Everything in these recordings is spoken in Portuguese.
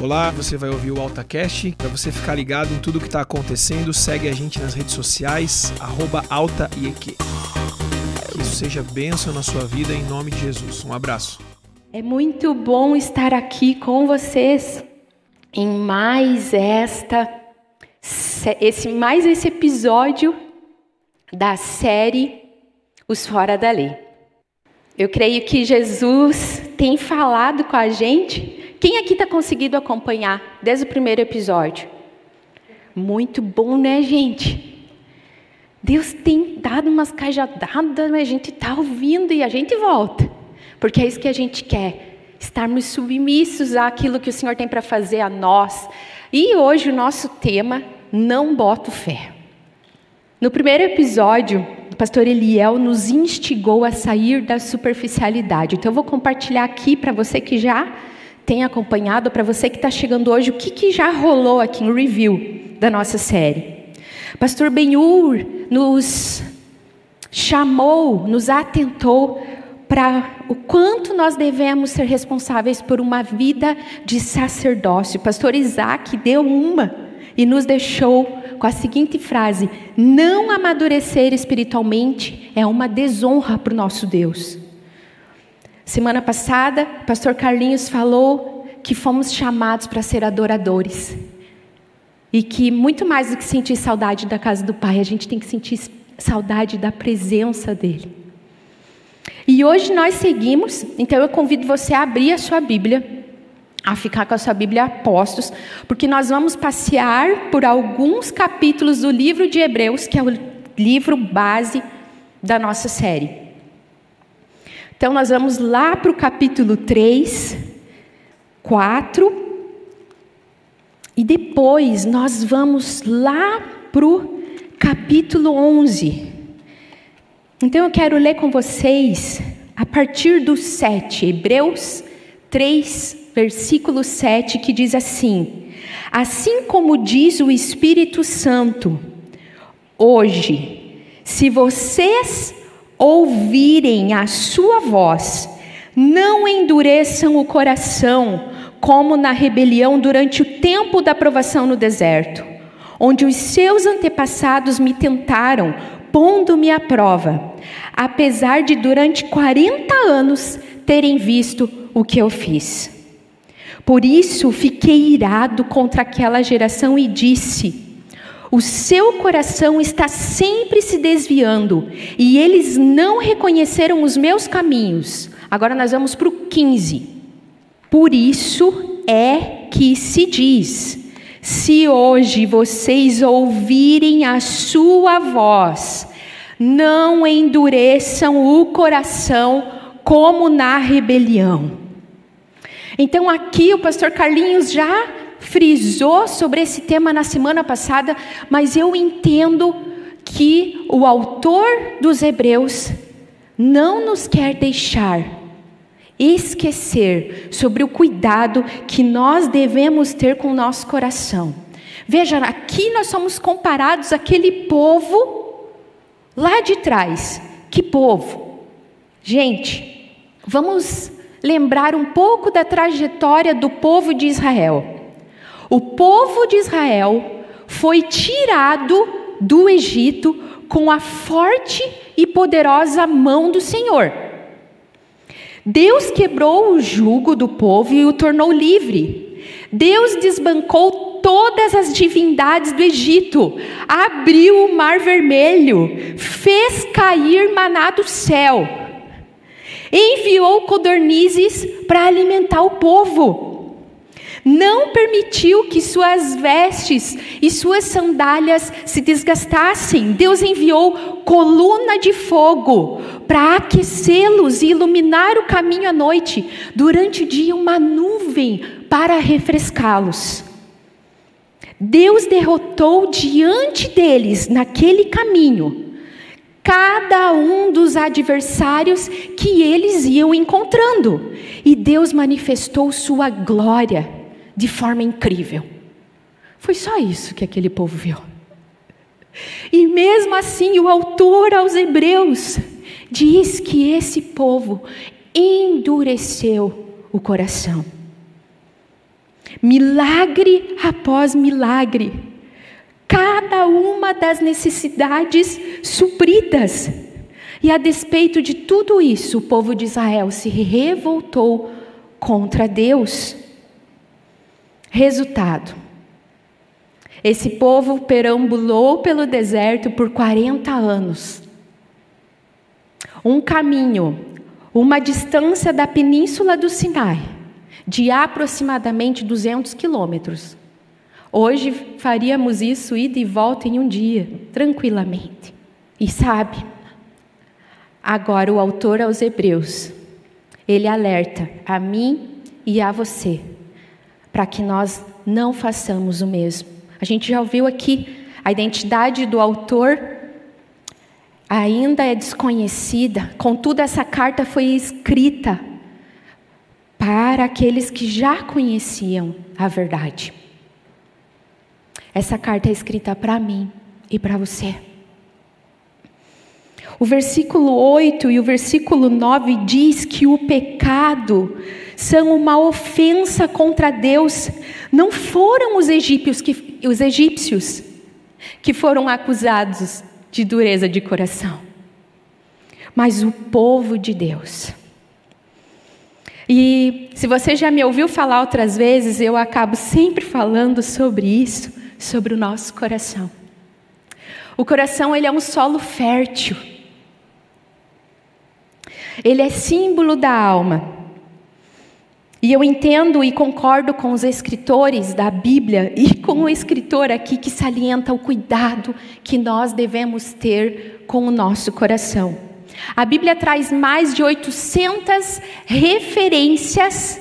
Olá, você vai ouvir o AltaCast. Para você ficar ligado em tudo que está acontecendo, segue a gente nas redes sociais, AltaIEQ. Que isso seja bênção na sua vida em nome de Jesus. Um abraço. É muito bom estar aqui com vocês em mais esta esse mais esse episódio da série Os Fora da Lei. Eu creio que Jesus tem falado com a gente. Quem aqui está conseguindo acompanhar desde o primeiro episódio? Muito bom, né, gente? Deus tem dado umas cajadadas, mas a gente está ouvindo e a gente volta. Porque é isso que a gente quer. Estarmos submissos àquilo que o Senhor tem para fazer a nós. E hoje o nosso tema, não boto fé. No primeiro episódio, pastor Eliel nos instigou a sair da superficialidade. Então, eu vou compartilhar aqui para você que já tem acompanhado, para você que está chegando hoje, o que, que já rolou aqui em review da nossa série. Pastor Benhur nos chamou, nos atentou para o quanto nós devemos ser responsáveis por uma vida de sacerdócio. Pastor Isaac deu uma e nos deixou com a seguinte frase: Não amadurecer espiritualmente é uma desonra para o nosso Deus. Semana passada, o pastor Carlinhos falou que fomos chamados para ser adoradores. E que muito mais do que sentir saudade da casa do Pai, a gente tem que sentir saudade da presença dEle. E hoje nós seguimos, então eu convido você a abrir a sua Bíblia a ficar com a sua Bíblia Apostos, porque nós vamos passear por alguns capítulos do livro de Hebreus, que é o livro base da nossa série. Então, nós vamos lá para o capítulo 3, 4, e depois nós vamos lá para o capítulo 11. Então, eu quero ler com vocês a partir do 7, Hebreus 3, versículo 7, que diz assim: Assim como diz o Espírito Santo, hoje, se vocês ouvirem a sua voz, não endureçam o coração, como na rebelião durante o tempo da provação no deserto, onde os seus antepassados me tentaram, pondo-me à prova, apesar de durante 40 anos terem visto o que eu fiz. Por isso fiquei irado contra aquela geração e disse: O seu coração está sempre se desviando, e eles não reconheceram os meus caminhos. Agora nós vamos para o 15. Por isso é que se diz: Se hoje vocês ouvirem a sua voz, não endureçam o coração como na rebelião. Então, aqui o pastor Carlinhos já frisou sobre esse tema na semana passada, mas eu entendo que o autor dos Hebreus não nos quer deixar esquecer sobre o cuidado que nós devemos ter com o nosso coração. Veja, aqui nós somos comparados àquele povo lá de trás. Que povo? Gente, vamos lembrar um pouco da trajetória do povo de Israel. O povo de Israel foi tirado do Egito com a forte e poderosa mão do Senhor. Deus quebrou o jugo do povo e o tornou livre. Deus desbancou todas as divindades do Egito, abriu o mar vermelho, fez cair maná do céu enviou codornizes para alimentar o povo. Não permitiu que suas vestes e suas sandálias se desgastassem. Deus enviou coluna de fogo para aquecê-los e iluminar o caminho à noite. Durante o dia, uma nuvem para refrescá-los. Deus derrotou diante deles, naquele caminho, cada um dos adversários que eles iam encontrando. E Deus manifestou sua glória de forma incrível. Foi só isso que aquele povo viu. E mesmo assim, o autor aos Hebreus diz que esse povo endureceu o coração. milagre após milagre, cada uma das necessidades supridas. E a despeito de tudo isso, o povo de Israel se revoltou contra Deus. Resultado: esse povo perambulou pelo deserto por 40 anos. Um caminho, uma distância da península do Sinai, de aproximadamente 200 quilômetros. Hoje faríamos isso ida e volta em um dia, tranquilamente. E sabe, agora o autor aos Hebreus, ele alerta a mim e a você, para que nós não façamos o mesmo. A gente já ouviu aqui a identidade do autor ainda é desconhecida, contudo, essa carta foi escrita para aqueles que já conheciam a verdade. Essa carta é escrita para mim e para você. O versículo 8 e o versículo 9 diz que o pecado são uma ofensa contra Deus. Não foram os egípcios que, os egípcios que foram acusados de dureza de coração, mas o povo de Deus. E se você já me ouviu falar outras vezes, eu acabo sempre falando sobre isso, sobre o nosso coração. O coração ele é um solo fértil. Ele é símbolo da alma. E eu entendo e concordo com os escritores da Bíblia e com o escritor aqui que salienta o cuidado que nós devemos ter com o nosso coração. A Bíblia traz mais de 800 referências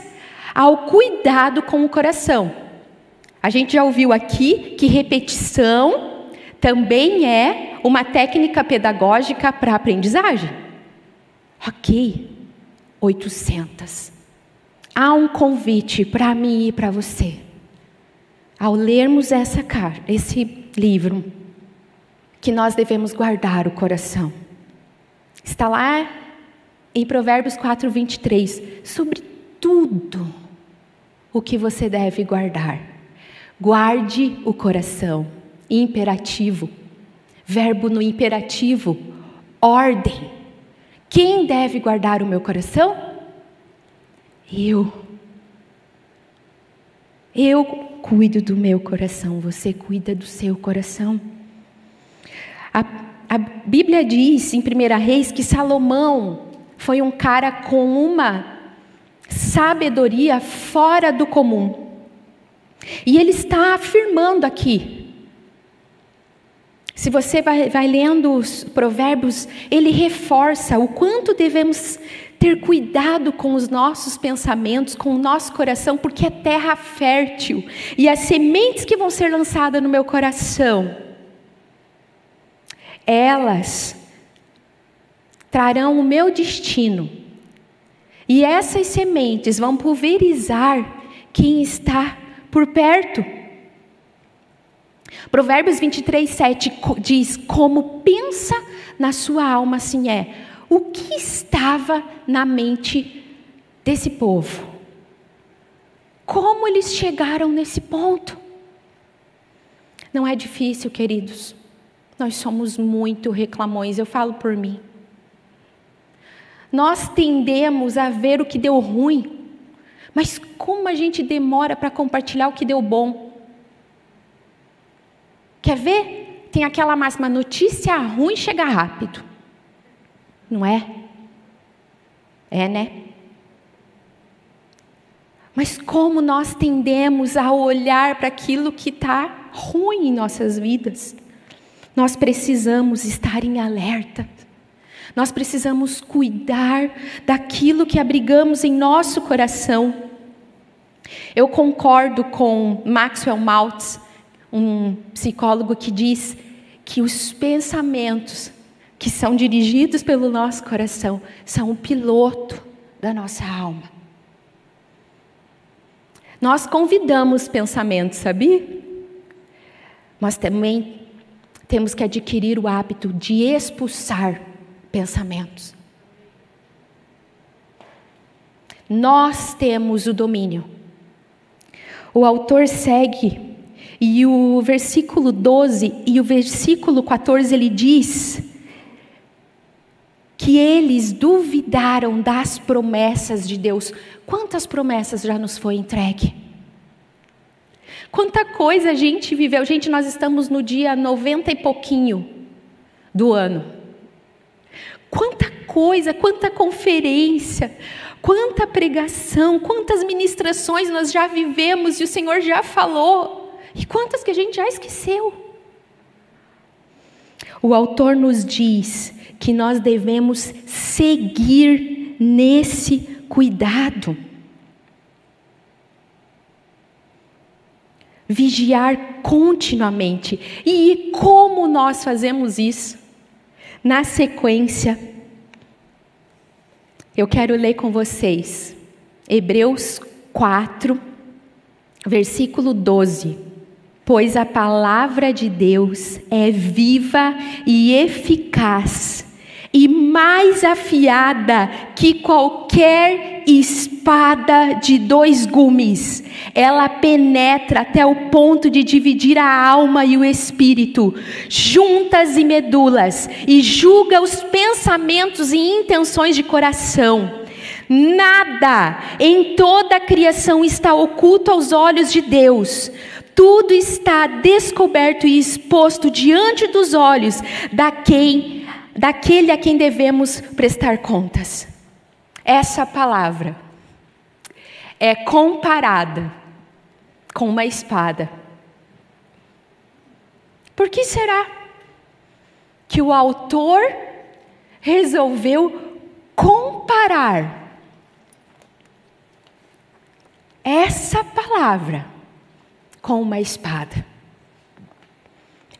ao cuidado com o coração. A gente já ouviu aqui que repetição também é uma técnica pedagógica para aprendizagem. Ok, 800 há um convite para mim e para você. Ao lermos essa esse livro, que nós devemos guardar o coração. Está lá em Provérbios 4, 23, sobre tudo o que você deve guardar. Guarde o coração, imperativo. Verbo no imperativo, ordem. Quem deve guardar o meu coração? Eu. Eu cuido do meu coração, você cuida do seu coração. A, a Bíblia diz em 1 Reis que Salomão foi um cara com uma sabedoria fora do comum. E ele está afirmando aqui. Se você vai, vai lendo os provérbios, ele reforça o quanto devemos ter cuidado com os nossos pensamentos, com o nosso coração, porque é terra fértil. E as sementes que vão ser lançadas no meu coração, elas trarão o meu destino. E essas sementes vão pulverizar quem está por perto. Provérbios 23, 7 diz: Como pensa na sua alma, assim é o que estava na mente desse povo. Como eles chegaram nesse ponto? Não é difícil, queridos. Nós somos muito reclamões, eu falo por mim. Nós tendemos a ver o que deu ruim, mas como a gente demora para compartilhar o que deu bom? Quer ver? Tem aquela máxima: notícia ruim chega rápido. Não é? É, né? Mas como nós tendemos a olhar para aquilo que está ruim em nossas vidas? Nós precisamos estar em alerta. Nós precisamos cuidar daquilo que abrigamos em nosso coração. Eu concordo com Maxwell Maltz, um psicólogo que diz que os pensamentos que são dirigidos pelo nosso coração, são o piloto da nossa alma. Nós convidamos pensamentos, sabia? Mas também temos que adquirir o hábito de expulsar pensamentos. Nós temos o domínio. o autor segue e o versículo 12 e o versículo 14 ele diz que eles duvidaram das promessas de Deus. Quantas promessas já nos foi entregue? Quanta coisa a gente viveu. Gente, nós estamos no dia 90 e pouquinho do ano. Quanta coisa, quanta conferência, quanta pregação, quantas ministrações nós já vivemos e o Senhor já falou. E quantas que a gente já esqueceu? O autor nos diz que nós devemos seguir nesse cuidado. Vigiar continuamente. E como nós fazemos isso? Na sequência, eu quero ler com vocês Hebreus 4, versículo 12. Pois a palavra de Deus é viva e eficaz e mais afiada que qualquer espada de dois gumes. Ela penetra até o ponto de dividir a alma e o espírito, juntas e medulas, e julga os pensamentos e intenções de coração. Nada em toda a criação está oculto aos olhos de Deus. Tudo está descoberto e exposto diante dos olhos da quem daquele a quem devemos prestar contas. Essa palavra é comparada com uma espada. Por que será que o autor resolveu comparar essa palavra com uma espada?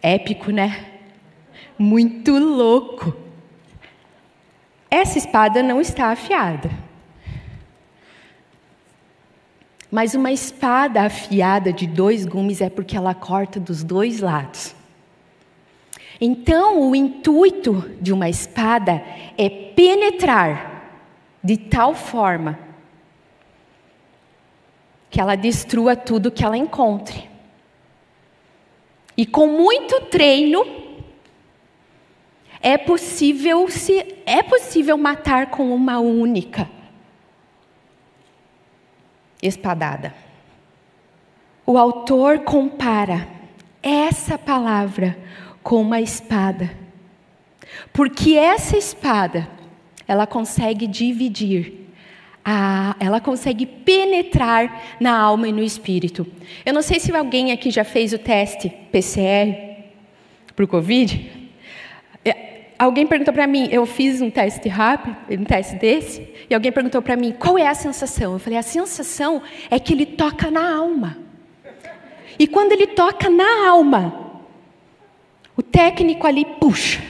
Épico, né? muito louco. Essa espada não está afiada. Mas uma espada afiada de dois gumes é porque ela corta dos dois lados. Então, o intuito de uma espada é penetrar de tal forma que ela destrua tudo que ela encontre. E com muito treino, é possível se é possível matar com uma única espadada. O autor compara essa palavra com uma espada. Porque essa espada, ela consegue dividir a, ela consegue penetrar na alma e no espírito. Eu não sei se alguém aqui já fez o teste PCR para o Covid. Alguém perguntou para mim, eu fiz um teste rápido, um teste desse, e alguém perguntou para mim, qual é a sensação? Eu falei, a sensação é que ele toca na alma. E quando ele toca na alma, o técnico ali puxa.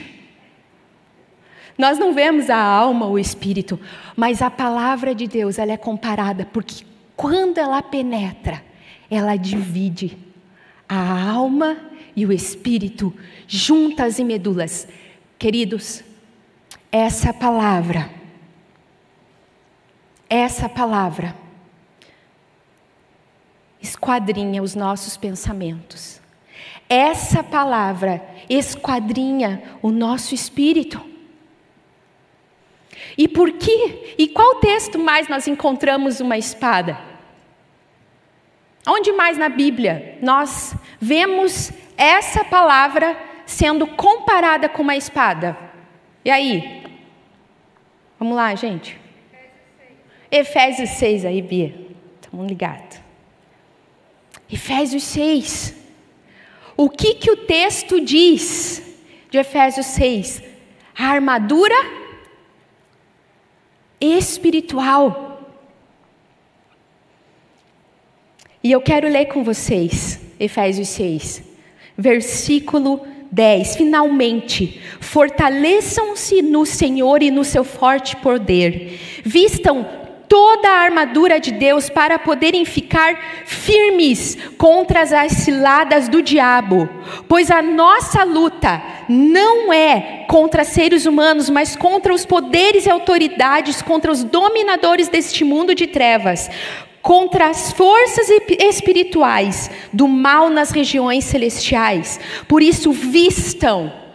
Nós não vemos a alma o espírito, mas a palavra de Deus, ela é comparada, porque quando ela penetra, ela divide a alma e o espírito juntas e medulas Queridos, essa palavra, essa palavra esquadrinha os nossos pensamentos. Essa palavra esquadrinha o nosso espírito. E por que? E qual texto mais nós encontramos uma espada? Onde mais na Bíblia nós vemos essa palavra sendo comparada com uma espada. E aí? Vamos lá, gente. Efésios 6 aí, Bia. Estamos ligados. Efésios 6. O que, que o texto diz de Efésios 6? A armadura espiritual. E eu quero ler com vocês Efésios 6, versículo 10. Finalmente, fortaleçam-se no Senhor e no seu forte poder. Vistam toda a armadura de Deus para poderem ficar firmes contra as ciladas do diabo, pois a nossa luta não é contra seres humanos, mas contra os poderes e autoridades, contra os dominadores deste mundo de trevas, contra as forças espirituais do mal nas regiões celestiais. Por isso, vistam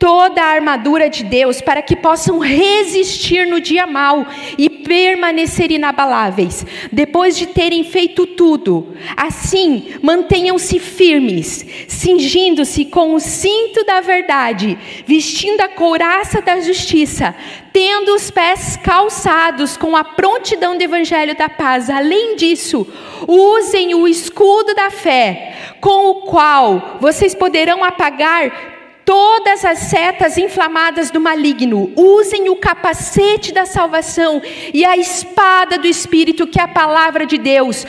toda a armadura de Deus para que possam resistir no dia mal e permanecer inabaláveis, depois de terem feito tudo. Assim, mantenham-se firmes, cingindo-se com o cinto da verdade, vestindo a couraça da justiça, tendo os pés calçados com a prontidão do evangelho da paz. Além disso, usem o escudo da fé, com o qual vocês poderão apagar todas as setas inflamadas do maligno, usem o capacete da salvação e a espada do Espírito, que é a palavra de Deus.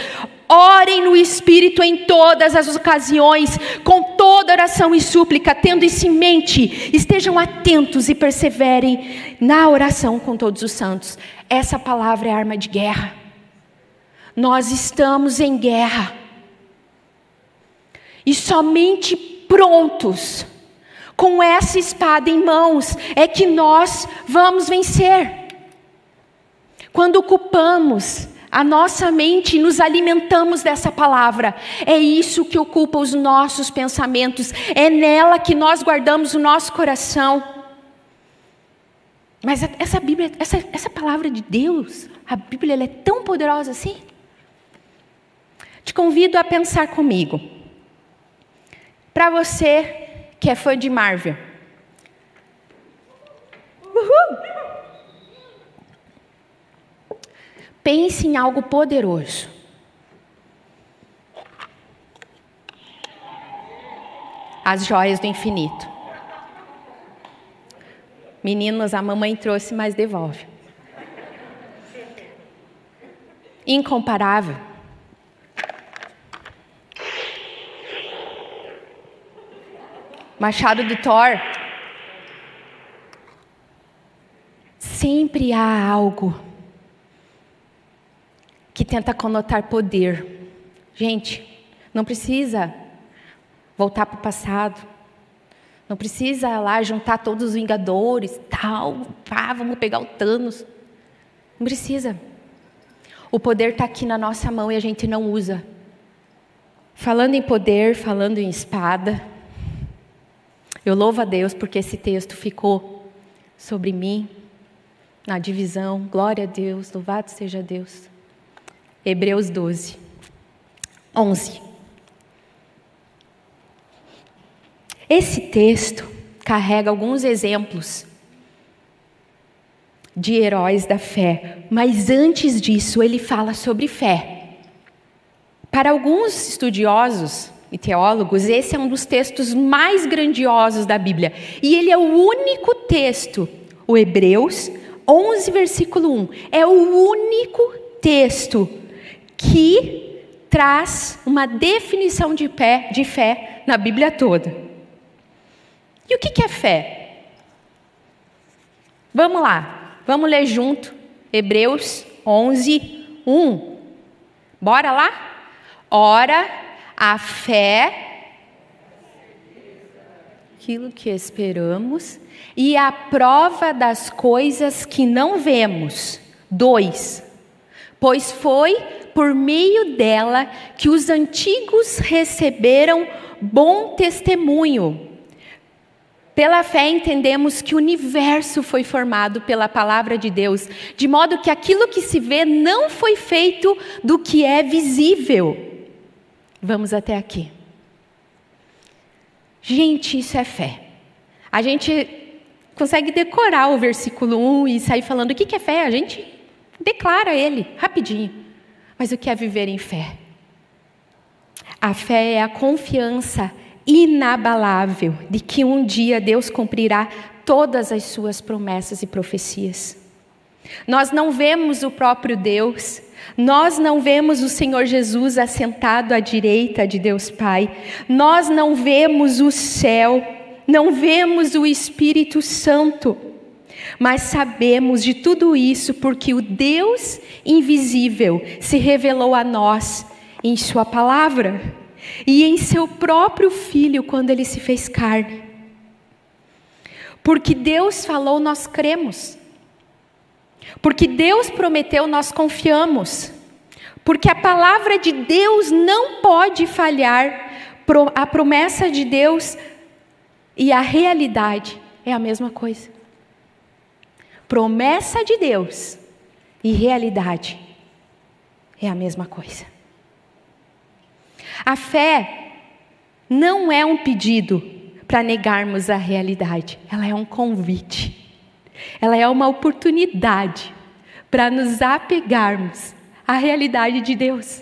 Orem no Espírito em todas as ocasiões, com toda oração e súplica, tendo isso em mente, estejam atentos e perseverem na oração com todos os santos. Essa palavra é arma de guerra. Nós estamos em guerra. E somente prontos com essa espada em mãos é que nós vamos vencer. Quando ocupamos a nossa mente nos alimentamos dessa palavra, é isso que ocupa os nossos pensamentos, é nela que nós guardamos o nosso coração. Mas essa Bíblia, essa, essa palavra de Deus, a Bíblia é tão poderosa assim. Te convido a pensar comigo. Para você que é fã de Marvel. Uhul. Pense em algo poderoso. As joias do infinito. Meninos, a mamãe trouxe, mas devolve. Incomparável. Machado do Thor. Sempre há algo que tenta conotar poder. Gente, não precisa voltar para o passado. Não precisa lá juntar todos os Vingadores, tal, pá, vamos pegar o Thanos. Não precisa. O poder está aqui na nossa mão e a gente não usa. Falando em poder, falando em espada, eu louvo a Deus porque esse texto ficou sobre mim, na divisão. Glória a Deus, louvado seja Deus. Hebreus 12, 11. Esse texto carrega alguns exemplos de heróis da fé, mas antes disso ele fala sobre fé. Para alguns estudiosos, e teólogos, esse é um dos textos mais grandiosos da Bíblia. E ele é o único texto, o Hebreus 11, versículo 1, é o único texto que traz uma definição de, pé, de fé na Bíblia toda. E o que é fé? Vamos lá, vamos ler junto, Hebreus 11, 1. Bora lá? Ora, a fé, aquilo que esperamos, e a prova das coisas que não vemos. Dois. Pois foi por meio dela que os antigos receberam bom testemunho. Pela fé entendemos que o universo foi formado pela palavra de Deus, de modo que aquilo que se vê não foi feito do que é visível. Vamos até aqui. Gente, isso é fé. A gente consegue decorar o versículo 1 e sair falando o que é fé, a gente declara ele rapidinho. Mas o que é viver em fé? A fé é a confiança inabalável de que um dia Deus cumprirá todas as suas promessas e profecias. Nós não vemos o próprio Deus, nós não vemos o Senhor Jesus assentado à direita de Deus Pai, nós não vemos o céu, não vemos o Espírito Santo, mas sabemos de tudo isso porque o Deus invisível se revelou a nós em Sua palavra e em Seu próprio Filho quando ele se fez carne. Porque Deus falou, nós cremos. Porque Deus prometeu, nós confiamos. Porque a palavra de Deus não pode falhar, a promessa de Deus e a realidade é a mesma coisa. Promessa de Deus e realidade é a mesma coisa. A fé não é um pedido para negarmos a realidade, ela é um convite. Ela é uma oportunidade para nos apegarmos à realidade de Deus.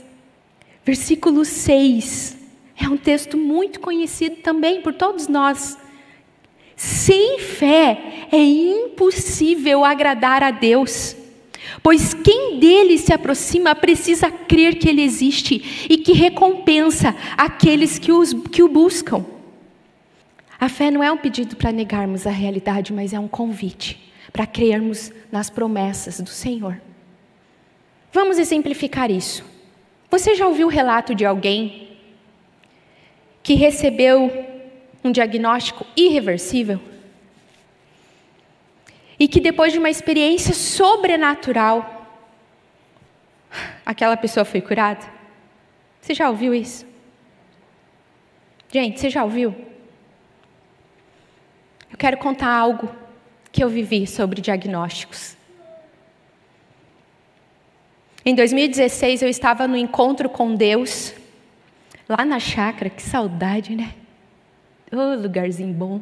Versículo 6 é um texto muito conhecido também por todos nós. Sem fé é impossível agradar a Deus. Pois quem dele se aproxima precisa crer que ele existe e que recompensa aqueles que, os, que o buscam. A fé não é um pedido para negarmos a realidade, mas é um convite para crermos nas promessas do Senhor. Vamos exemplificar isso. Você já ouviu o relato de alguém que recebeu um diagnóstico irreversível? e que depois de uma experiência sobrenatural, aquela pessoa foi curada? Você já ouviu isso? Gente, você já ouviu? Quero contar algo que eu vivi sobre diagnósticos. Em 2016, eu estava no encontro com Deus, lá na chácara, que saudade, né? Ô, oh, lugarzinho bom.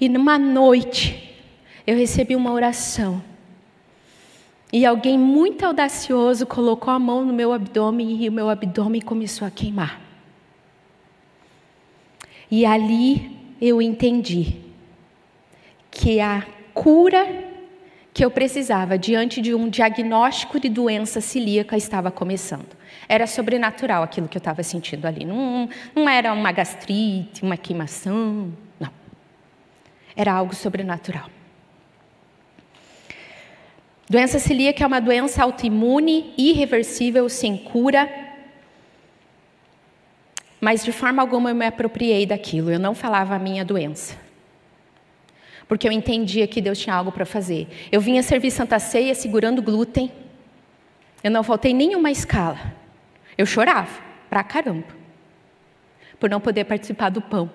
E numa noite, eu recebi uma oração. E alguém muito audacioso colocou a mão no meu abdômen e o meu abdômen começou a queimar. E ali eu entendi que a cura que eu precisava diante de um diagnóstico de doença celíaca estava começando. Era sobrenatural aquilo que eu estava sentindo ali. Não, não era uma gastrite, uma queimação. Era algo sobrenatural. Doença celíaca é uma doença autoimune, irreversível, sem cura. Mas de forma alguma eu me apropriei daquilo, eu não falava a minha doença. Porque eu entendia que Deus tinha algo para fazer. Eu vinha servir Santa Ceia segurando glúten. Eu não faltei nenhuma escala. Eu chorava pra caramba. Por não poder participar do pão.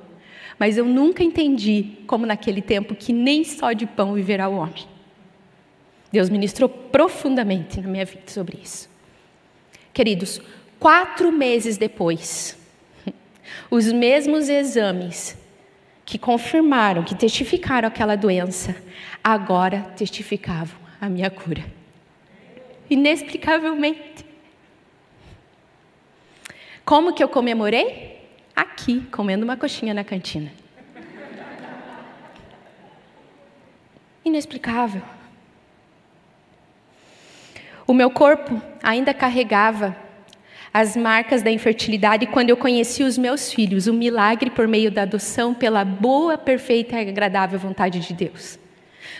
Mas eu nunca entendi, como naquele tempo, que nem só de pão viverá o homem. Deus ministrou profundamente na minha vida sobre isso. Queridos, quatro meses depois, os mesmos exames que confirmaram, que testificaram aquela doença, agora testificavam a minha cura. Inexplicavelmente. Como que eu comemorei? aqui, comendo uma coxinha na cantina. Inexplicável. O meu corpo ainda carregava as marcas da infertilidade quando eu conheci os meus filhos, o milagre por meio da adoção pela boa, perfeita e agradável vontade de Deus.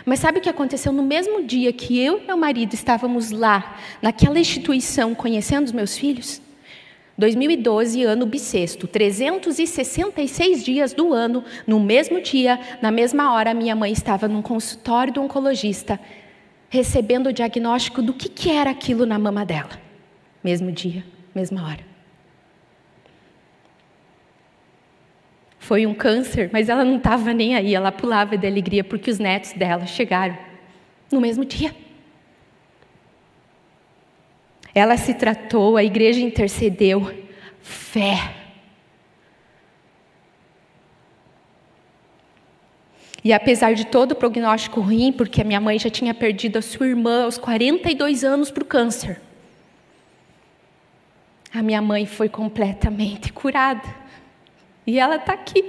Mas sabe o que aconteceu no mesmo dia que eu e meu marido estávamos lá, naquela instituição, conhecendo os meus filhos? 2012, ano bissexto, 366 dias do ano, no mesmo dia, na mesma hora, minha mãe estava num consultório do oncologista, recebendo o diagnóstico do que, que era aquilo na mama dela. Mesmo dia, mesma hora. Foi um câncer, mas ela não estava nem aí, ela pulava de alegria porque os netos dela chegaram no mesmo dia. Ela se tratou, a igreja intercedeu. Fé. E apesar de todo o prognóstico ruim, porque a minha mãe já tinha perdido a sua irmã aos 42 anos para o câncer, a minha mãe foi completamente curada. E ela está aqui.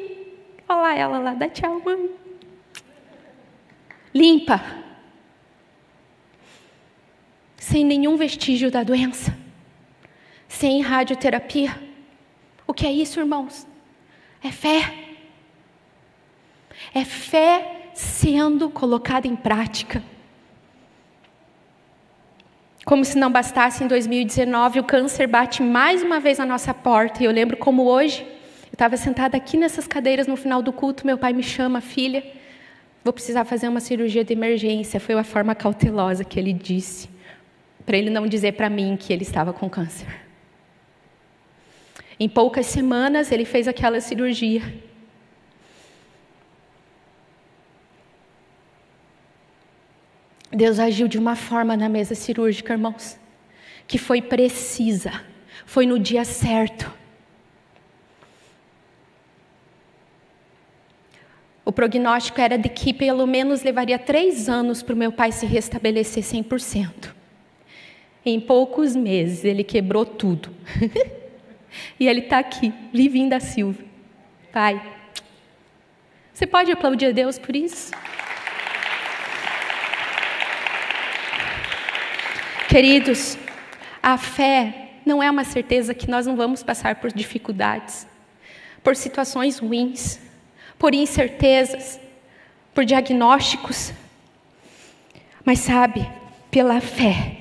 Olha lá ela lá, dá tchau, mãe. Limpa sem nenhum vestígio da doença, sem radioterapia. O que é isso, irmãos? É fé. É fé sendo colocada em prática. Como se não bastasse, em 2019 o câncer bate mais uma vez na nossa porta. E eu lembro como hoje, eu estava sentada aqui nessas cadeiras no final do culto, meu pai me chama, filha, vou precisar fazer uma cirurgia de emergência. Foi a forma cautelosa que ele disse. para ele não dizer para mim que ele estava com câncer. Em poucas semanas, ele fez aquela cirurgia. Deus agiu de uma forma na mesa cirúrgica, irmãos, que foi precisa, foi no dia certo. O prognóstico era de que pelo menos levaria três anos para o meu pai se restabelecer 100%. Em poucos meses ele quebrou tudo. e ele está aqui, Livinho da Silva. Pai, você pode aplaudir a Deus por isso? Queridos, a fé não é uma certeza que nós não vamos passar por dificuldades, por situações ruins por incertezas, por diagnósticos. Mas sabe, pela fé,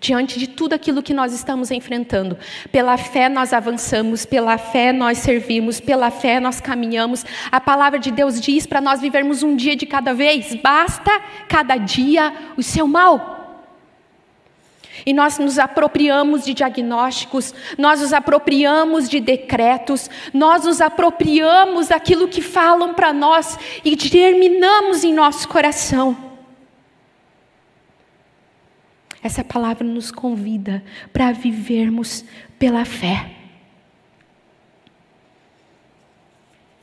diante de tudo aquilo que nós estamos enfrentando, pela fé nós avançamos, pela fé nós servimos, pela fé nós caminhamos. A palavra de Deus diz para nós vivermos um dia de cada vez, basta cada dia o seu mal. E nós nos apropriamos de diagnósticos, nós nos apropriamos de decretos, nós nos apropriamos daquilo que falam para nós e terminamos em nosso coração. Essa palavra nos convida para vivermos pela fé.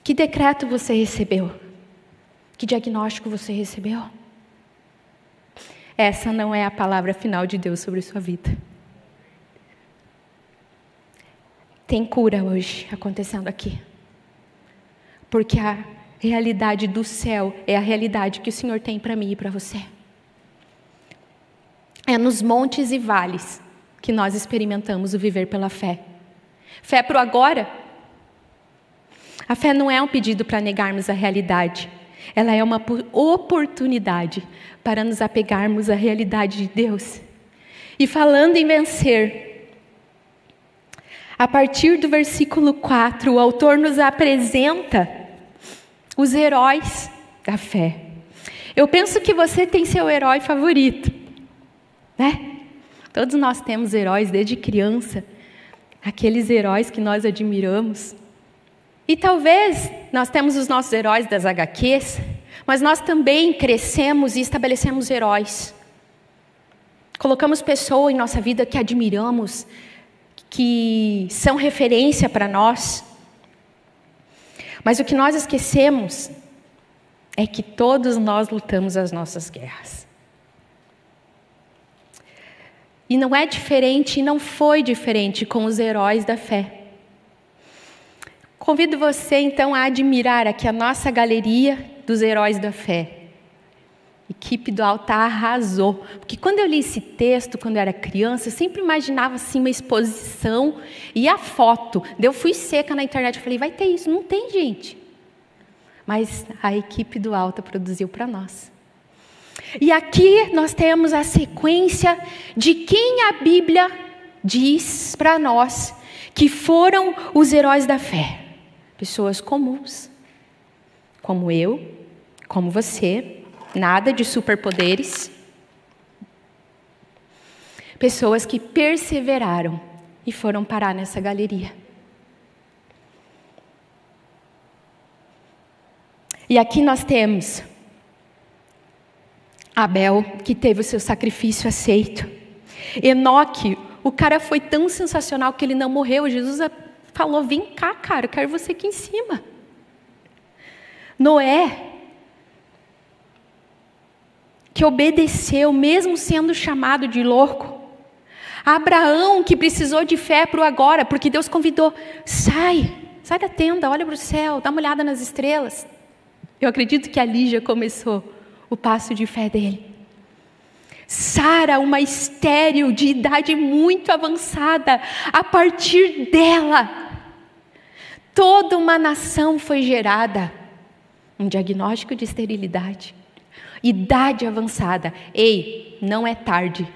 Que decreto você recebeu? Que diagnóstico você recebeu? Essa não é a palavra final de Deus sobre sua vida. Tem cura hoje acontecendo aqui. Porque a realidade do céu é a realidade que o Senhor tem para mim e para você. É nos montes e vales que nós experimentamos o viver pela fé. Fé para o agora. A fé não é um pedido para negarmos a realidade. Ela é uma oportunidade para nos apegarmos à realidade de Deus. E falando em vencer, a partir do versículo 4, o autor nos apresenta os heróis da fé. Eu penso que você tem seu herói favorito, né? Todos nós temos heróis desde criança, aqueles heróis que nós admiramos. E talvez nós temos os nossos heróis das HQs, mas nós também crescemos e estabelecemos heróis. Colocamos pessoas em nossa vida que admiramos, que são referência para nós. Mas o que nós esquecemos é que todos nós lutamos as nossas guerras. E não é diferente, e não foi diferente com os heróis da fé. Convido você então a admirar aqui a nossa galeria dos heróis da fé. Equipe do altar arrasou. Porque quando eu li esse texto, quando eu era criança, eu sempre imaginava assim uma exposição e a foto. Eu fui seca na internet, eu falei, vai ter isso. Não tem, gente. Mas a equipe do alta produziu para nós. E aqui nós temos a sequência de quem a Bíblia diz para nós que foram os heróis da fé pessoas comuns, como eu, como você, nada de superpoderes. Pessoas que perseveraram e foram parar nessa galeria. E aqui nós temos Abel, que teve o seu sacrifício aceito. Enoque, o cara foi tão sensacional que ele não morreu. Jesus falou: Vem cá, cara, eu quero você aqui em cima. Noé, que obedeceu, mesmo sendo chamado de louco. Abraão, que precisou de fé para o agora, porque Deus convidou: sai, sai da tenda, olha para o céu, dá uma olhada nas estrelas. Eu acredito que ali já começou o passo de fé dele. Sara, uma estéril de idade muito avançada, a partir dela, Toda uma nação foi gerada. Um diagnóstico de esterilidade. Idade avançada. Ei, não é tarde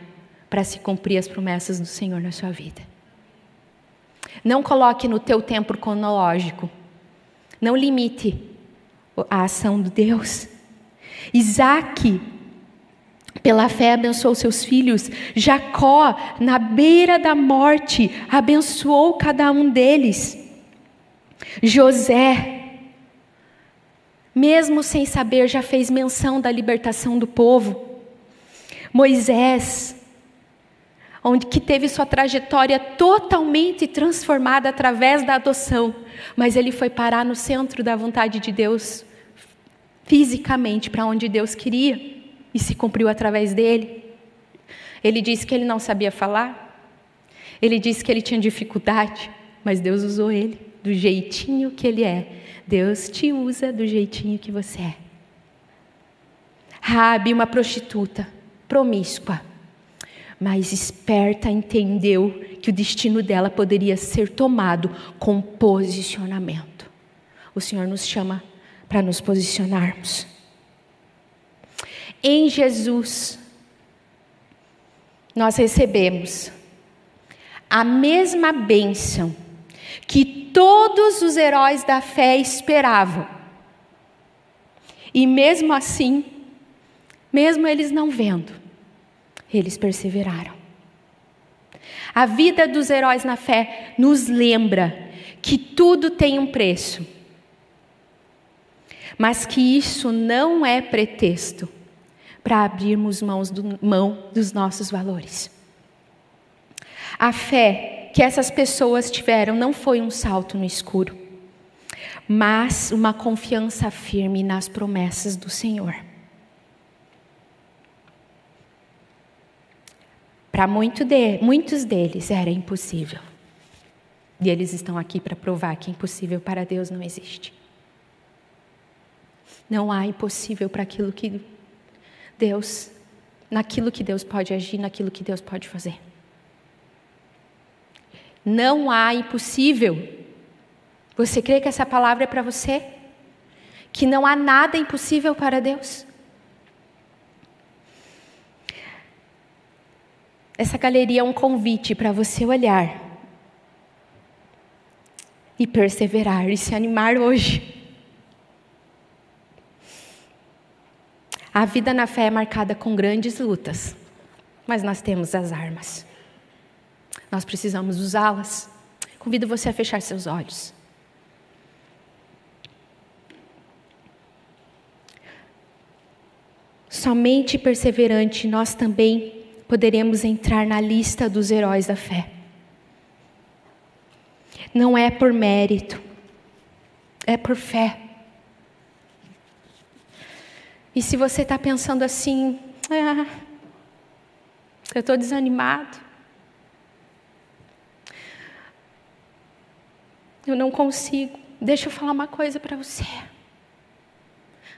para se cumprir as promessas do Senhor na sua vida. Não coloque no teu tempo cronológico. Não limite a ação de Deus. Isaac Pela fé abençoou seus filhos. Jacó, na beira da morte, abençoou cada um deles. José, mesmo sem saber, já fez menção da libertação do povo. Moisés, onde que teve sua trajetória totalmente transformada através da adoção, mas ele foi parar no centro da vontade de Deus, fisicamente para onde Deus queria, e se cumpriu através dele. Ele disse que ele não sabia falar, ele disse que ele tinha dificuldade, mas Deus usou ele do jeitinho que ele é. Deus te usa do jeitinho que você é. Rabi, uma prostituta, promíscua, mas esperta, entendeu que o destino dela poderia ser tomado com posicionamento. O Senhor nos chama para nos posicionarmos. Em Jesus, nós recebemos a mesma bênção que todos os heróis da fé esperavam. E mesmo assim, mesmo eles não vendo, eles perseveraram. A vida dos heróis na fé nos lembra que tudo tem um preço, mas que isso não é pretexto para abrirmos mãos do, mão dos nossos valores. A fé que essas pessoas tiveram não foi um salto no escuro, mas uma confiança firme nas promessas do Senhor. Para muito de, muitos deles era impossível. E eles estão aqui para provar que impossível para Deus não existe. Não há impossível para aquilo que Deus, naquilo que Deus pode agir, naquilo que Deus pode fazer. Não há impossível. Você crê que essa palavra é para você? Que não há nada impossível para Deus? Essa galeria é um convite para você olhar e perseverar e se animar hoje. A vida na fé é marcada com grandes lutas, mas nós temos as armas. Nós precisamos usá-las. Convido você a fechar seus olhos. Somente perseverante nós também poderemos entrar na lista dos heróis da fé. Não é por mérito, é por fé. E se você está pensando assim, ah, eu estou desanimado, eu não consigo, deixa eu falar uma coisa para você.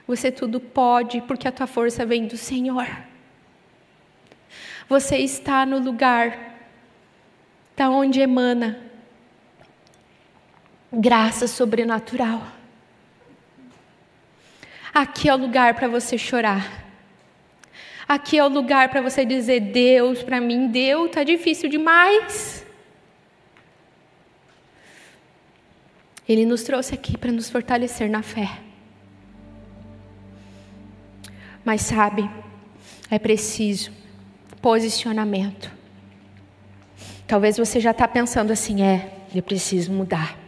Você tudo pode, porque a tua força vem do Senhor. Você está no lugar da onde emana graça sobrenatural. Aqui é o lugar para você chorar. Aqui é o lugar para você dizer: Deus, para mim deu, está difícil demais. Ele nos trouxe aqui para nos fortalecer na fé. Mas sabe, é preciso posicionamento. Talvez você já está pensando assim: é, eu preciso mudar.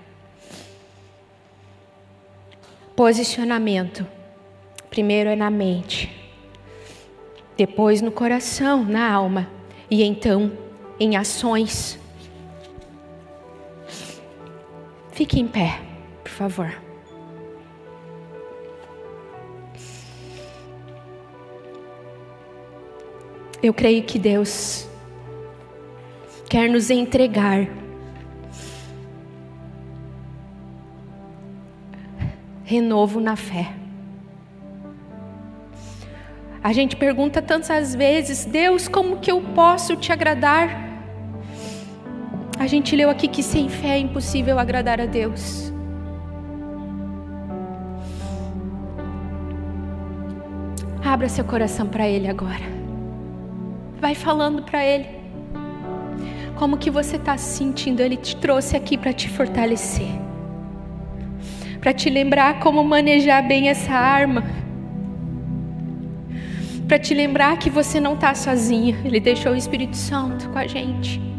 Posicionamento Primeiro é na mente, depois no coração, na alma, e então em ações. Fique em pé, por favor. Eu creio que Deus quer nos entregar renovo na fé. A gente pergunta tantas vezes: Deus, como que eu posso te agradar? A gente leu aqui que sem fé é impossível agradar a Deus. Abra seu coração para Ele agora. Vai falando para Ele. Como que você está se sentindo? Ele te trouxe aqui para te fortalecer. Para te lembrar como manejar bem essa arma para te lembrar que você não está sozinho. Ele deixou o Espírito Santo com a gente.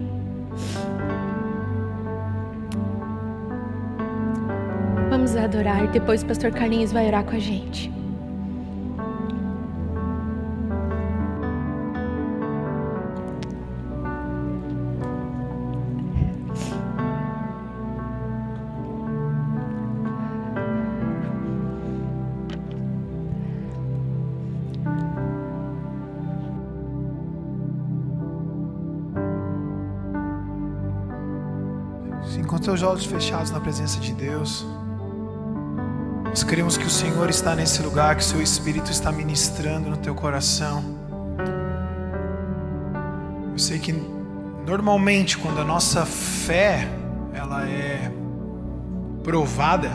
Adorar. Depois o pastor Carlinhos vai orar com a gente. teus olhos fechados na presença de Deus. Nós queremos que o Senhor está nesse lugar, que o seu Espírito está ministrando no teu coração. Eu sei que normalmente quando a nossa fé ela é provada,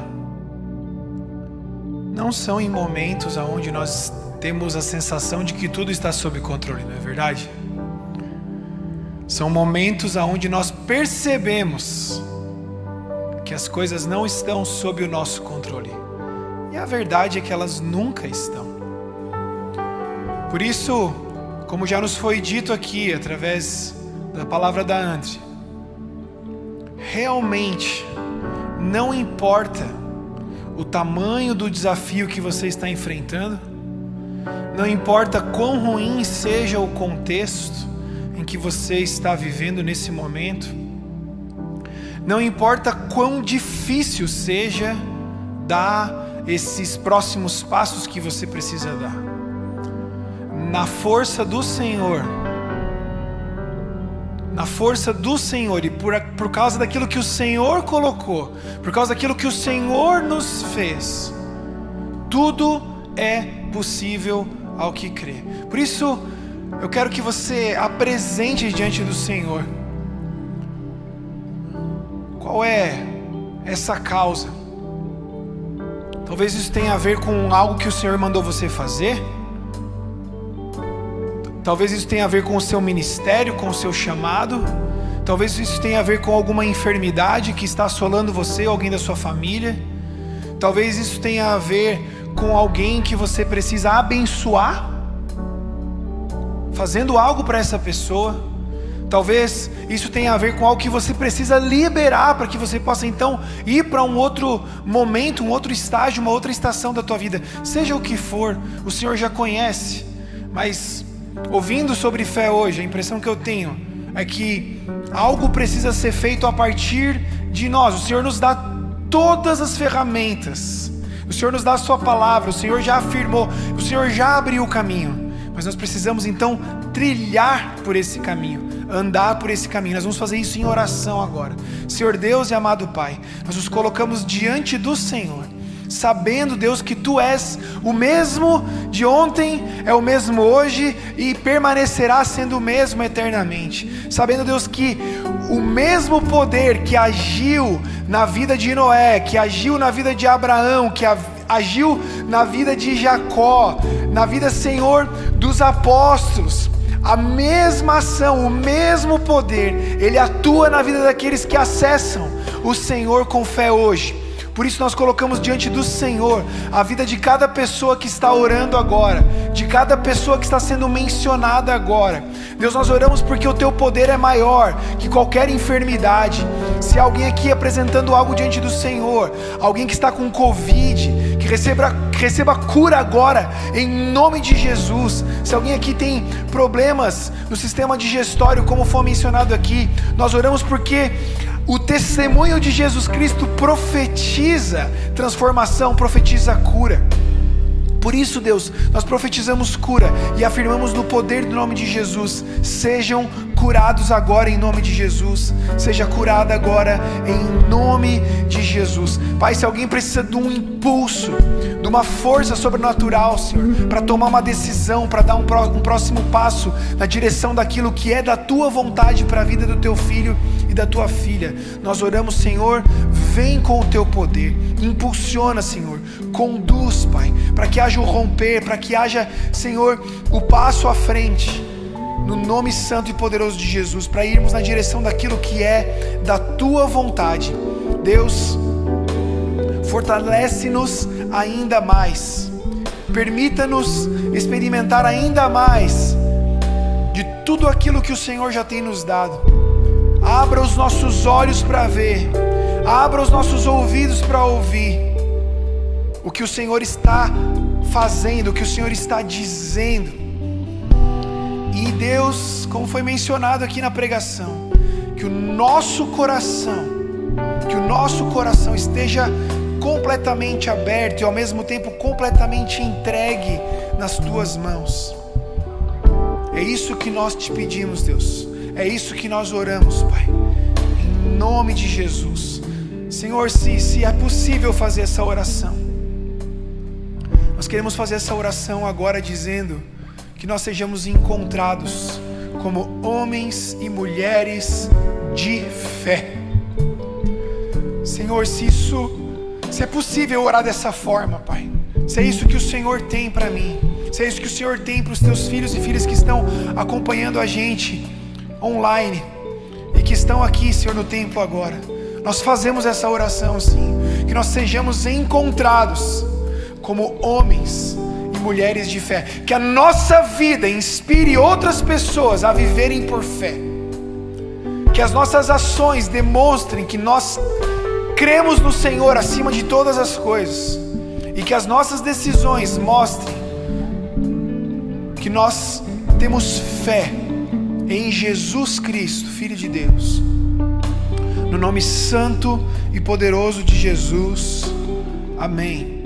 não são em momentos onde nós temos a sensação de que tudo está sob controle, não é verdade? São momentos onde nós percebemos que as coisas não estão sob o nosso controle. E a verdade é que elas nunca estão. Por isso, como já nos foi dito aqui através da palavra da Andre, realmente não importa o tamanho do desafio que você está enfrentando, não importa quão ruim seja o contexto em que você está vivendo nesse momento, não importa quão difícil seja dar esses próximos passos que você precisa dar. Na força do Senhor, na força do Senhor e por, por causa daquilo que o Senhor colocou, por causa daquilo que o Senhor nos fez, tudo é possível ao que crê. Por isso, eu quero que você apresente diante do Senhor qual é essa causa? Talvez isso tenha a ver com algo que o Senhor mandou você fazer. Talvez isso tenha a ver com o seu ministério, com o seu chamado. Talvez isso tenha a ver com alguma enfermidade que está assolando você alguém da sua família. Talvez isso tenha a ver com alguém que você precisa abençoar, fazendo algo para essa pessoa. Talvez isso tenha a ver com algo que você precisa liberar para que você possa então ir para um outro momento, um outro estágio, uma outra estação da tua vida. Seja o que for, o Senhor já conhece. Mas ouvindo sobre fé hoje, a impressão que eu tenho é que algo precisa ser feito a partir de nós. O Senhor nos dá todas as ferramentas. O Senhor nos dá a sua palavra, o Senhor já afirmou, o Senhor já abriu o caminho. Mas nós precisamos então trilhar por esse caminho andar por esse caminho. Nós vamos fazer isso em oração agora. Senhor Deus e amado Pai, nós nos colocamos diante do Senhor, sabendo, Deus, que Tu és o mesmo de ontem, é o mesmo hoje e permanecerá sendo o mesmo eternamente. Sabendo, Deus, que o mesmo poder que agiu na vida de Noé, que agiu na vida de Abraão, que agiu na vida de Jacó, na vida, Senhor, dos apóstolos, a mesma ação, o mesmo poder, ele atua na vida daqueles que acessam o Senhor com fé hoje. Por isso nós colocamos diante do Senhor a vida de cada pessoa que está orando agora, de cada pessoa que está sendo mencionada agora. Deus, nós oramos porque o teu poder é maior que qualquer enfermidade. Se alguém aqui apresentando algo diante do Senhor, alguém que está com Covid, receba, receba cura agora, em nome de Jesus. Se alguém aqui tem problemas no sistema digestório, como foi mencionado aqui, nós oramos porque o testemunho de Jesus Cristo profetiza transformação, profetiza cura. Por isso, Deus, nós profetizamos cura e afirmamos no poder do nome de Jesus: sejam curados agora em nome de Jesus. Seja curada agora em nome de Jesus. Pai, se alguém precisa de um impulso, de uma força sobrenatural, Senhor, para tomar uma decisão, para dar um, um próximo passo na direção daquilo que é da tua vontade para a vida do teu filho e da tua filha, nós oramos, Senhor, vem com o teu poder, impulsiona, Senhor, conduz, Pai, para que haja o romper, para que haja, Senhor, o passo à frente no nome santo e poderoso de Jesus, para irmos na direção daquilo que é da tua vontade. Deus, fortalece-nos ainda mais. permita-nos experimentar ainda mais de tudo aquilo que o Senhor já tem nos dado. Abra os nossos olhos para ver, abra os nossos ouvidos para ouvir o que o Senhor está fazendo, o que o Senhor está dizendo. Deus, como foi mencionado aqui na pregação, que o nosso coração, que o nosso coração esteja completamente aberto e ao mesmo tempo completamente entregue nas tuas mãos. É isso que nós te pedimos, Deus. É isso que nós oramos, Pai. Em nome de Jesus. Senhor, se, se é possível fazer essa oração, nós queremos fazer essa oração agora dizendo que nós sejamos encontrados como homens e mulheres de fé. Senhor, se isso, se é possível orar dessa forma, Pai, se é isso que o Senhor tem para mim, se é isso que o Senhor tem para os teus filhos e filhas que estão acompanhando a gente online e que estão aqui, Senhor, no templo agora. Nós fazemos essa oração, sim, que nós sejamos encontrados como homens mulheres de fé, que a nossa vida inspire outras pessoas a viverem por fé, que as nossas ações demonstrem que nós cremos no Senhor acima de todas as coisas e que as nossas decisões mostrem que nós temos fé em Jesus Cristo, Filho de Deus. No nome santo e poderoso de Jesus. Amém.